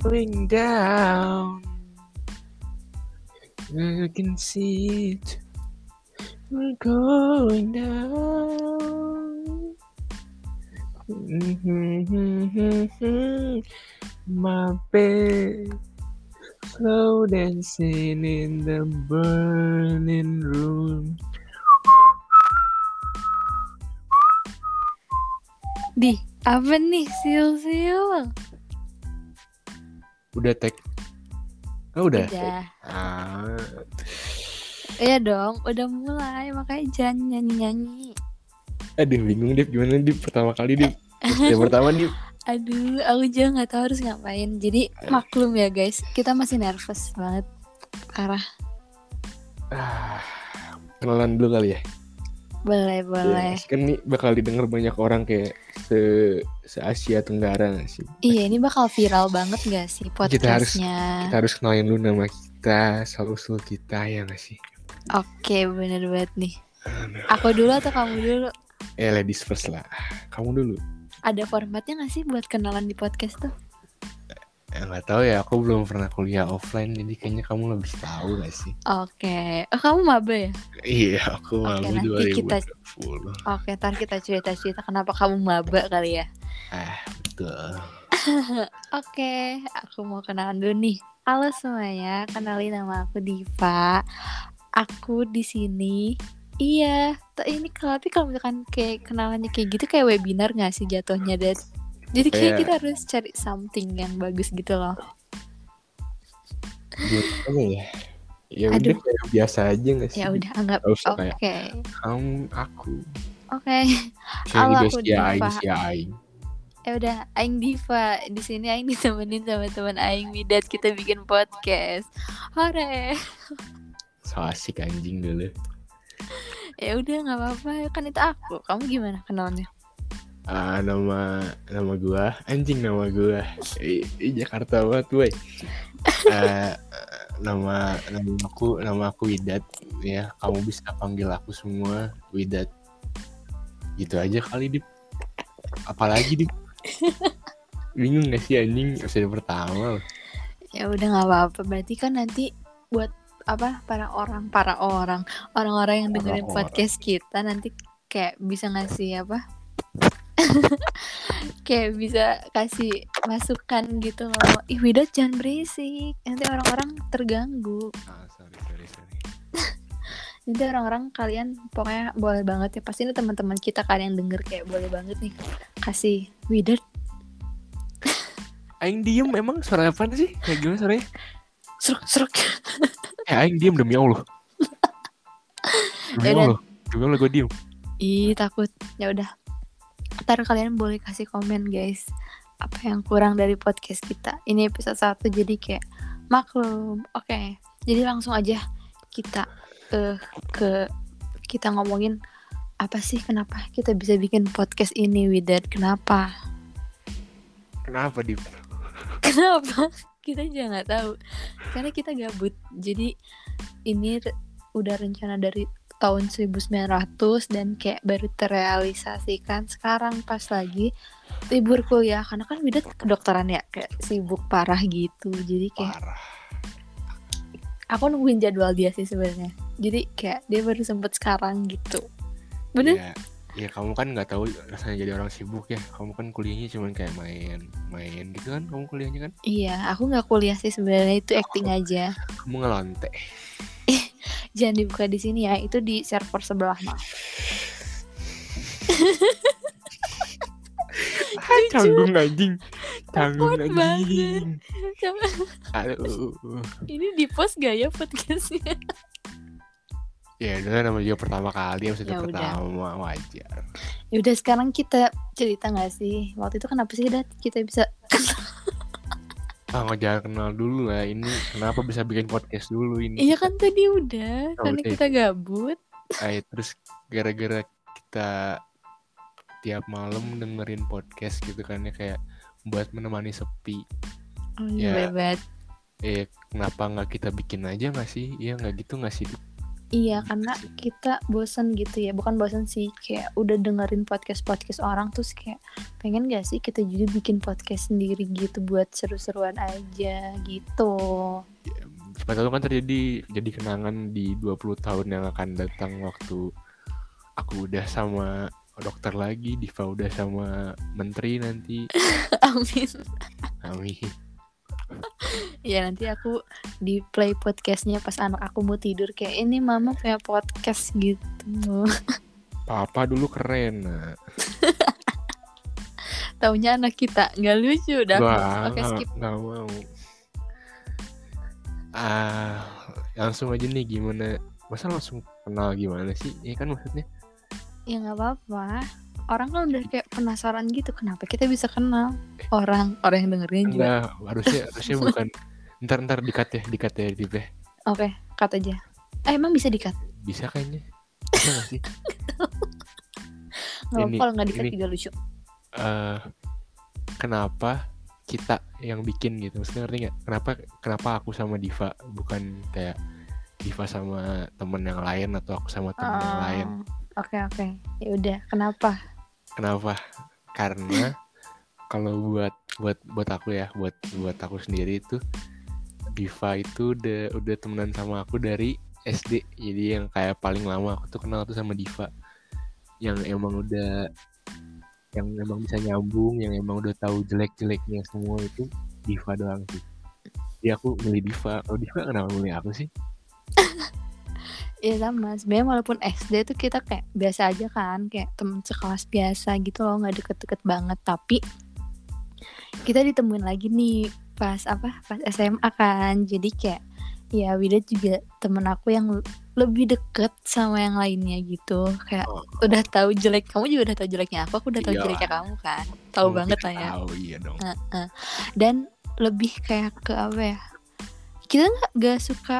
going down. You can see it. We're going down. My bed, slow dancing in the burning room. Di, apa nih sil-sil? Udah tag? Oh, udah. Udah. Ah, Iya dong, udah mulai makanya jangan nyanyi-nyanyi. aduh bingung deh gimana di pertama kali di yang pertama di Aduh, aku juga nggak tahu harus ngapain. Jadi maklum ya guys, kita masih nervous banget. Parah. ah, kenalan dulu kali ya. Boleh, boleh. Ya, kan nih bakal didengar banyak orang kayak se se Asia Tenggara gak sih? Iya, ini bakal viral banget gak sih Kita harus- podcastnya? Kita harus kenalin dulu nama kita, asal usul kita ya gak sih? Oke, bener banget nih. Aduh. Aku dulu atau kamu dulu? Eh ladies first lah. Kamu dulu. Ada formatnya gak sih buat kenalan di podcast tuh? Ya nggak tahu ya, aku belum pernah kuliah offline, jadi kayaknya kamu lebih tahu gak sih? Oke. Oh, kamu maba ya? Iya, aku Oke, malu nanti kita- 2020. Oke, ntar kita cerita-cerita kenapa kamu maba kali ya. Ah, betul. Oke, aku mau kenalan dulu nih. Halo semuanya, kenalin nama aku Diva. Aku di sini. Iya, ini tapi kalau misalkan kayak kenalannya kayak gitu kayak webinar gak sih jatuhnya dan jadi kayak Kayak- kita harus cari something yang bagus gitu loh. Apa ya? Ya udah kayak biasa aja gak sih? Ya udah anggap oke. kayak kamu, aku. Oke. Gitu aku si Aing, Diva. si Aing. Ya udah, aing Diva. Di sini aing ditemenin sama teman aing Widat kita bikin podcast. Hore. So asik anjing dulu. Ya udah nggak apa-apa, kan itu aku. Kamu gimana kenalnya? Ah, nama nama gua anjing nama gua I, i Jakarta banget boy Eh, nama nama aku nama aku Widat ya kamu bisa panggil aku semua Widat gitu aja kali dip apalagi dip bingung gak sih anjing episode pertama. Ya udah nggak apa-apa. Berarti kan nanti buat apa para orang para orang orang-orang yang dengerin Orang-orang. podcast kita nanti kayak bisa ngasih apa? kayak bisa kasih masukan gitu loh. Ih Widat jangan berisik. Nanti orang-orang terganggu. ah sorry sorry sorry Nanti orang-orang kalian pokoknya boleh banget ya. Pasti ini teman-teman kita kalian denger kayak boleh banget nih kasih Widat Aing diem emang suara apa sih kayak gimana suaranya seruk seruk. eh Aing diem demi Allah demi Yaudah. Allah demi Allah gue diem Ih takut ya udah ntar kalian boleh kasih komen guys apa yang kurang dari podcast kita. Ini episode 1 jadi kayak maklum. Oke jadi langsung aja kita eh ke kita ngomongin apa sih kenapa kita bisa bikin podcast ini Widat kenapa? Kenapa dip kenapa? Kita juga nggak tahu. Karena kita gabut. Jadi ini udah rencana dari tahun 1900 dan kayak baru terrealisasikan sekarang pas lagi libur kuliah karena kan Widat kedokteran ya kayak sibuk parah gitu jadi kayak parah aku nungguin jadwal dia sih sebenarnya jadi kayak dia baru sempet sekarang gitu bener Ya, ya kamu kan nggak tahu rasanya jadi orang sibuk ya. Kamu kan kuliahnya cuma kayak main, main gitu kan. Kamu kuliahnya kan. iya aku nggak kuliah sih sebenarnya itu acting aja Kamu ngelonte. Jangan dibuka di sini ya itu di server sebelah mah Ah, canggung anjing. Canggung anjing. Aduh. ini di post gak ya podcastnya Ya itu kan namanya juga pertama kali, Ya udah. pertama wajar. Yaudah sekarang kita cerita gak sih Waktu itu kenapa sih Dat kita bisa Ah, nggak jangan kenal dulu lah. Ini kenapa bisa bikin podcast dulu ini? Iya kan tadi udah Oh, Karena kita gabut Ay, terus gara-gara kita tiap malam dengerin podcast gitu kan ya kayak buat menemani sepi. Oh Ya. iya banget Eh kenapa nggak kita bikin aja nggak sih? Iya nggak gitu nggak sih? Iya, karena kita bosen gitu ya. Bukan bosen sih, kayak udah dengerin podcast-podcast orang terus kayak pengen gak sih kita juga bikin podcast sendiri gitu buat seru-seruan aja gitu. Siapa tahu kan terjadi jadi kenangan di 20 tahun yang akan datang waktu aku udah sama dokter lagi, Diva udah sama menteri nanti. Amin. Amin. Ya nanti aku di play podcastnya pas anak aku mau tidur kayak ini mama punya podcast gitu. Papa dulu keren. Nah. Taunya anak kita nggak lucu udah. Wah, Oke skip. nggak mau. Ah, langsung aja nih gimana? Masa langsung kenal gimana sih? Ya kan maksudnya Ya nggak apa-apa. Orang kan udah kayak penasaran gitu kenapa kita bisa kenal orang orang yang dengerin juga. enggak harusnya harusnya bukan ntar ntar dikat ya dikat ya Dip, ya. Oke, cut aja. Eh, emang bisa dikat? bisa kayaknya bisa gak sih Nggak Ini- apa kalau nggak dikat ini- juga lucu. Eh, kenapa kita yang bikin gitu maksudnya ngerti nggak kenapa kenapa aku sama Diva bukan kayak Diva sama temen yang lain atau aku sama temen yang lain Oh, Oke oke. Ya udah. Kenapa? Kenapa? Karena kalau buat buat buat aku ya buat buat aku sendiri itu Diva itu udah udah temenan sama aku dari SD jadi yang kayak paling lama aku tuh kenal tuh sama Diva. Yang emang udah yang emang bisa nyambung yang emang udah tahu jelek-jeleknya semua itu Diva doang sih. Jadi aku milih Diva. Kalau Diva kenapa milih aku sih Ya sama. Sebenarnya walaupun SD tuh kita kayak biasa aja kan, kayak temen sekelas biasa gitu loh, nggak deket-deket banget. Tapi kita ditemuin lagi nih pas apa? Pas SMA kan. Jadi kayak ya Wida juga temen aku yang lebih deket sama yang lainnya gitu. Kayak Oh. udah tahu jelek kamu juga udah tahu jeleknya aku, aku udah tahu Iyalah. jeleknya kamu kan. Tahu Mungkin banget lah ya. tahu iya dong dan lebih kayak ke apa ya kita nggak gak suka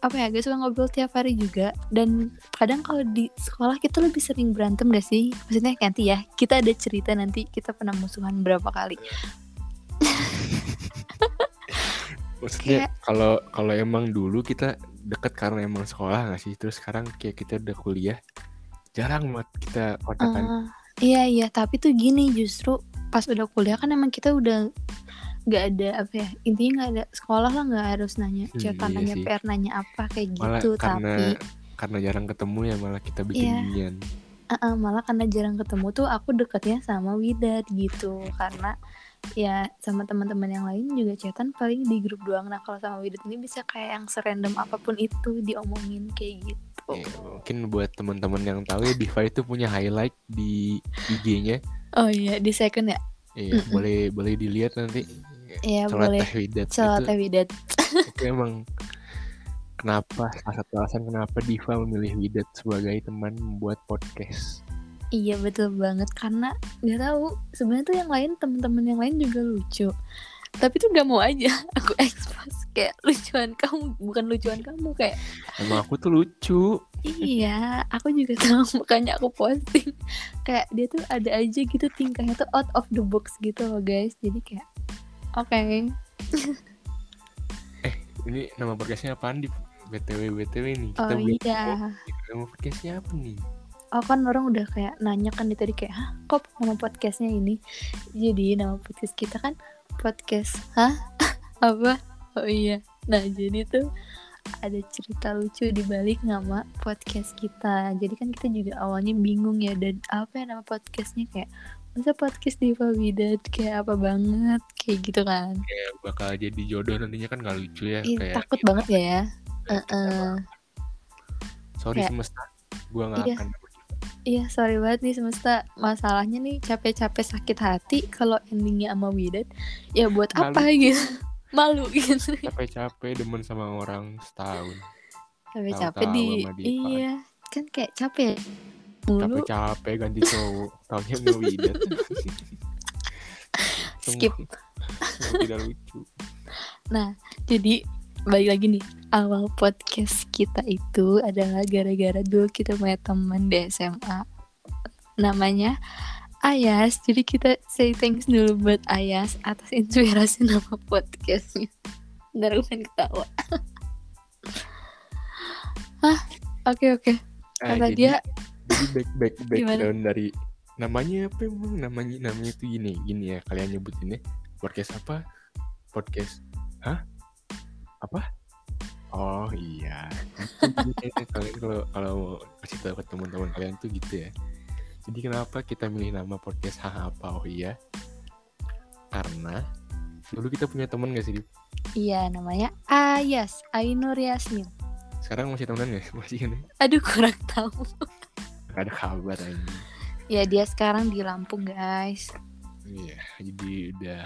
apa ya gak suka ngobrol tiap hari juga dan kadang kalau di sekolah kita lebih sering berantem gak sih maksudnya nanti ya kita ada cerita nanti kita pernah musuhan berapa kali Maksudnya Kayak- kalau kalau emang dulu kita deket karena emang sekolah nggak sih? Terus sekarang kayak kita udah kuliah, jarang banget kita kontakan. Eh, iya iya tapi tuh gini justru pas udah kuliah kan emang kita udah nggak ada apa ya intinya nggak ada sekolah lah nggak harus nanya Hmm, cetan iya nanya sih. PR nanya apa kayak malah gitu karena tapi karena jarang ketemu ya malah kita bikin Iya. ginian. Uh-uh, malah karena jarang ketemu tuh aku deketnya sama Widat gitu karena ya sama teman-teman yang lain juga chatan paling di grup doang nah kalau sama Widat ini bisa kayak yang serandom apa pun itu diomongin kayak gitu Ya, mungkin buat teman-teman yang tahu ya Diva itu punya highlight di IG-nya. oh iya di second ya Iya, Mm-mm. boleh boleh dilihat nanti. Iya Sholat boleh teh widat Salat itu, Widat itu emang kenapa salah satu alasan kenapa Diva memilih Widat sebagai teman membuat podcast. iya betul banget karena nggak tahu sebenarnya tuh yang lain teman-teman yang lain juga lucu tapi tuh gak mau aja aku expose kayak lucuan kamu bukan lucuan kamu kayak Emang aku tuh lucu. Iya, aku juga tahu makanya aku posting. Kayak dia tuh ada aja gitu tingkahnya tuh out of the box gitu loh guys. Jadi kayak oke. Ini nama podcastnya apaan di BTW BTW nih Oh kita belum iya. tahu nama podcastnya apa nih? Oh kan orang udah kayak nanya kan di tadi kayak, "Hah, kok nama podcastnya ini?" Jadi nama podcast kita kan podcast. Hah? Apa? Oh iya. Nah, jadi tuh ada cerita lucu di balik nama podcast kita. Jadi kan kita juga awalnya bingung ya dan apa ya nama podcastnya kayak masa podcast di Widat kayak apa banget kayak gitu kan. Ya, bakal jadi jodoh nantinya kan gak lucu ya Ih, kayak takut banget ya ya. kayak Heeh. mah. Sorry Kayak- semesta, gua nggak Iya. akan Iya sorry banget nih semesta Masalahnya nih capek-capek sakit hati Kalau endingnya sama Widat Ya buat Malu. apa gitu Malu gitu capek-capek demen sama orang setahun, Capek-capek di Iya Kan kayak capek Mulu capek-capek ganti cowok, taunya ngewidat. Skip. Sungguh tidak lucu. Jadi balik lagi nih Awal podcast kita itu adalah gara-gara dulu kita punya teman di SMA Namanya Ayas Jadi kita say thanks dulu buat Ayas Atas inspirasi nama podcastnya Ntar gue pengen ketawa Oke oke. Ah, Kata jadi, dia jadi back back Gimana? background dari namanya apa emang namanya namanya itu gini gini ya kalian nyebutinnya. Podcast apa? Podcast hah? Apa? Oh iya. Itu jadi kalian kalau kalau kasih tahu ke teman-teman kalian tuh gitu ya. Jadi kenapa kita milih nama podcast hah apa oh iya? Karena dulu kita punya teman gak sih Dip? iya namanya Ayas Ainur Yasmin. sekarang masih temenan gak masih kan Aduh kurang tahu. Gak ada kabar aja Ya dia sekarang di Lampung guys. Iya, jadi udah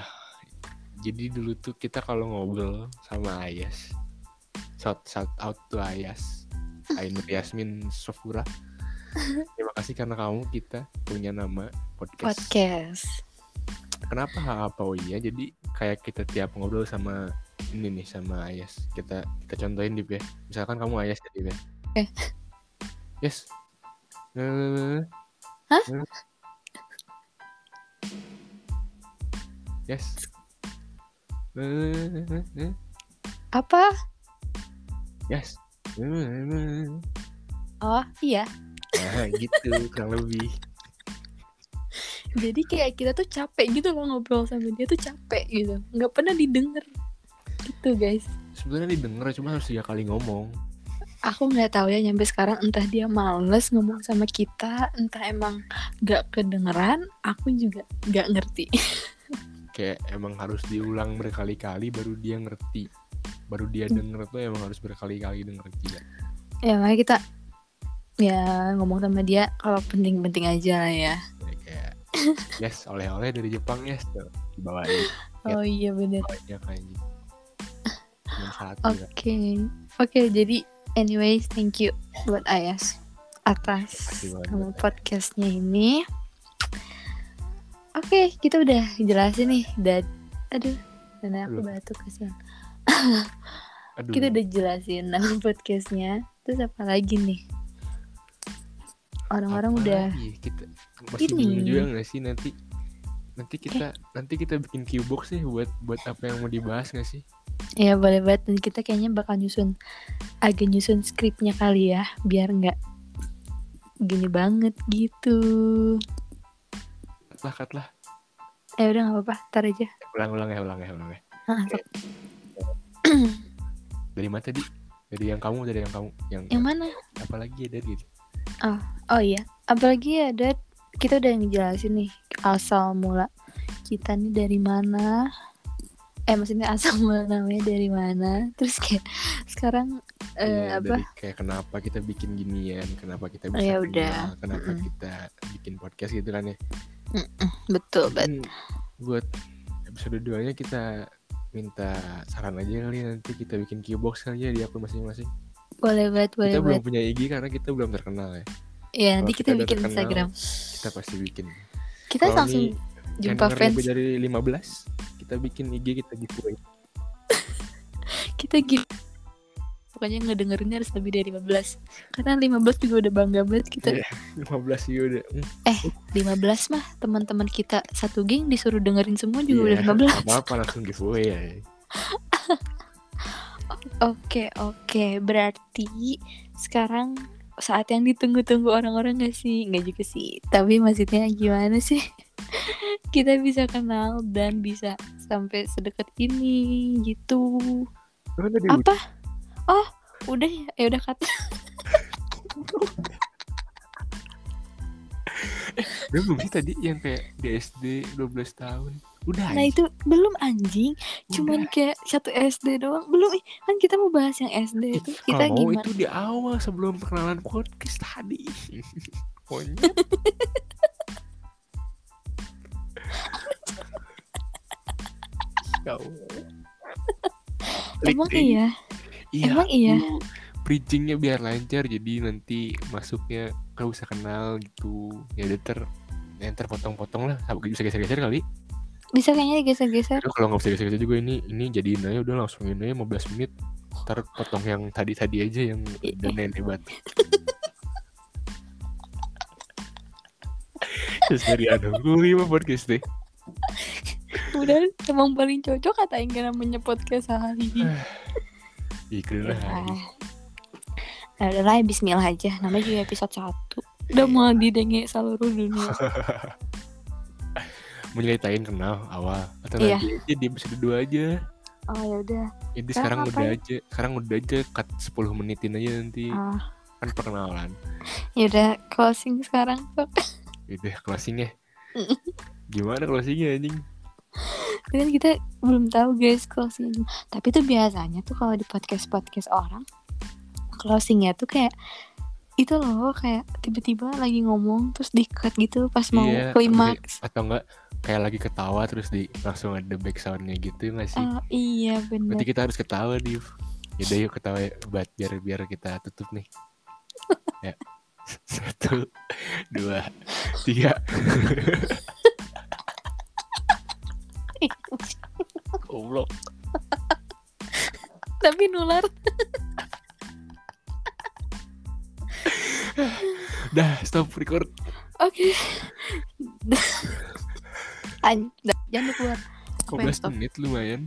jadi dulu tuh kita kalau ngobrol sama Ayas shout shout out to Ayas Ainur Yasmin Sofura. Terima kasih karena kamu kita punya nama podcast, Podcast. kenapa apa oh iya jadi kayak kita tiap ngobrol sama ini nih sama Ayas. Kita kita contohin Dip ya. Misalkan kamu Ayas ya Dip ya. Oke. yes. Eh, Hah? yes. Apa? Yes. Nah, Oh iya. gitu kurang lebih. Jadi kayak kita tuh capek gitu loh ngobrol sama dia tuh capek gitu. Nggak pernah didengar. Gitu guys. Sebenarnya didengar cuma harus tiga kali ngomong. Aku nggak tahu ya nyampe sekarang entah dia males ngomong sama kita, entah emang nggak kedengeran. Aku juga nggak ngerti. Kayak emang harus diulang berkali-kali baru dia ngerti. Baru dia denger tuh emang harus berkali-kali denger juga. ya makanya kita ya ngomong sama dia kalau penting-penting aja lah ya. Jadi kayak yes oleh-oleh dari Jepang yes tuh dibawain Oh iya bener. banyak aja. Cuma satu Oke, ya. oke. jadi, anyways, thank you buat Ayas atas nama podcastnya ini. Oke, kita udah jelasin nih. Dan, aduh, karena aku batuk kasihan. Aduh. Kita udah jelasin nama podcastnya. Terus apa lagi nih? Orang-orang udah. kita masih Ini. juga gak sih nanti nanti kita nanti kita bikin Q-box nih buat buat apa yang mau dibahas gak sih? Ya boleh banget. Dan kita kayaknya bakal nyusun agak nyusun skripnya kali ya, biar nggak gini banget gitu. Lah, cut lah. Eh udah nggak apa-apa, tar aja. Ulang, ulang ya, ulang ya, ulang ya. Ah, Oke. Dari mana tadi? Dari yang kamu, dari yang kamu, yang, Yang mana? apa lagi ya dari gitu? Oh iya, apalagi ya Dad, kita udah ngejelasin nih asal mula kita nih dari mana. Eh maksudnya asal mula namanya dari mana. Terus kayak sekarang eh, Iya, apa? dari kayak kenapa kita bikin ginian, kenapa kita Oh, bisa ya kenal, udah. kenapa Mm-mm. kita bikin podcast gitu kan ya. Betul banget. Buat episode 2 nya kita minta saran aja kali ya, nanti kita bikin Q-box kali ya di akun masing-masing. Boleh banget, boleh Kita belum punya IG karena kita belum terkenal ya. Ya nanti kita kita bikin terkenal, Instagram. Kita pasti bikin. Kita Kalau langsung jumpa fans. lebih dari 15, kita bikin IG kita giveaway. Kita gitu. Pokoknya ngedengerinnya harus lebih dari 15 Karena 15 juga udah bangga banget kita Iya. 15 juga udah. Hmm, 15 mah teman-teman kita satu geng disuruh dengerin semua juga iya, udah 15 Apa-apa langsung giveaway ya. Oke oke berarti sekarang saat yang ditunggu-tunggu orang-orang gak sih? Nggak juga sih. Tapi maksudnya gimana sih? Kita bisa kenal dan bisa sampai sedekat ini gitu. Apa? Oh udah ya? Ya udah kata. udah belum sih tadi yang kayak di SD 12 tahun. Udah Nah anjing. itu belum anjing. Cuman Udah. kayak satu SD doang. Belum ih, kan kita mau bahas yang SD itu. Kita Kalau mau gimana? itu di awal sebelum perkenalan podcast tadi. Monyet. Kau. Emang iya. Iya. Emang iya? Bridgingnya biar lancar jadi nanti masuknya kau bisa kenal gitu ya udah ter ya ntar potong-potong lah bisa geser-geser kali Bisa kayaknya digeser-geser. Aduh, kalau nggak bisa geser-geser juga ini ini jadiin aja udah langsung ini aja 15 menit. Ntar potong yang tadi-tadi aja yang udah nenek banget. Terus dari anu gue lima podcast deh. Udah emang paling cocok kata Ingga namanya podcast hari ini. Iklan lah Ya. Nah, udah lah bismillah aja. Namanya juga episode 1 udah mau didenge seluruh dunia Mau nyeritain kenal awal atau Iya. nanti aja di episode 2 aja. oh ya udah Ini Sekarang sekarang udah ngapain? aja. Sekarang udah aja cut 10 menitin aja nanti. Ah, Kan perkenalan. ya udah closing sekarang Udah closing ya. Gimana closingnya anjing? Tapi kan kita belum tahu guys closing tapi tuh biasanya tuh kalau di podcast podcast orang closingnya tuh kayak itu loh kayak tiba-tiba lagi ngomong terus di cut gitu pas mau Iya, klimaks Atau enggak kayak lagi ketawa terus di langsung ada back soundnya gitu nggak sih? Oh, iya bener Berarti kita harus ketawa nih. Yaudah yuk ketawa ya, buat biar biar kita tutup nih. ya. Satu, dua, tiga. Goblok. tapi nular Dah, stop record. oke An- jangan keluar Apa yang 15 stop? menit lumayan.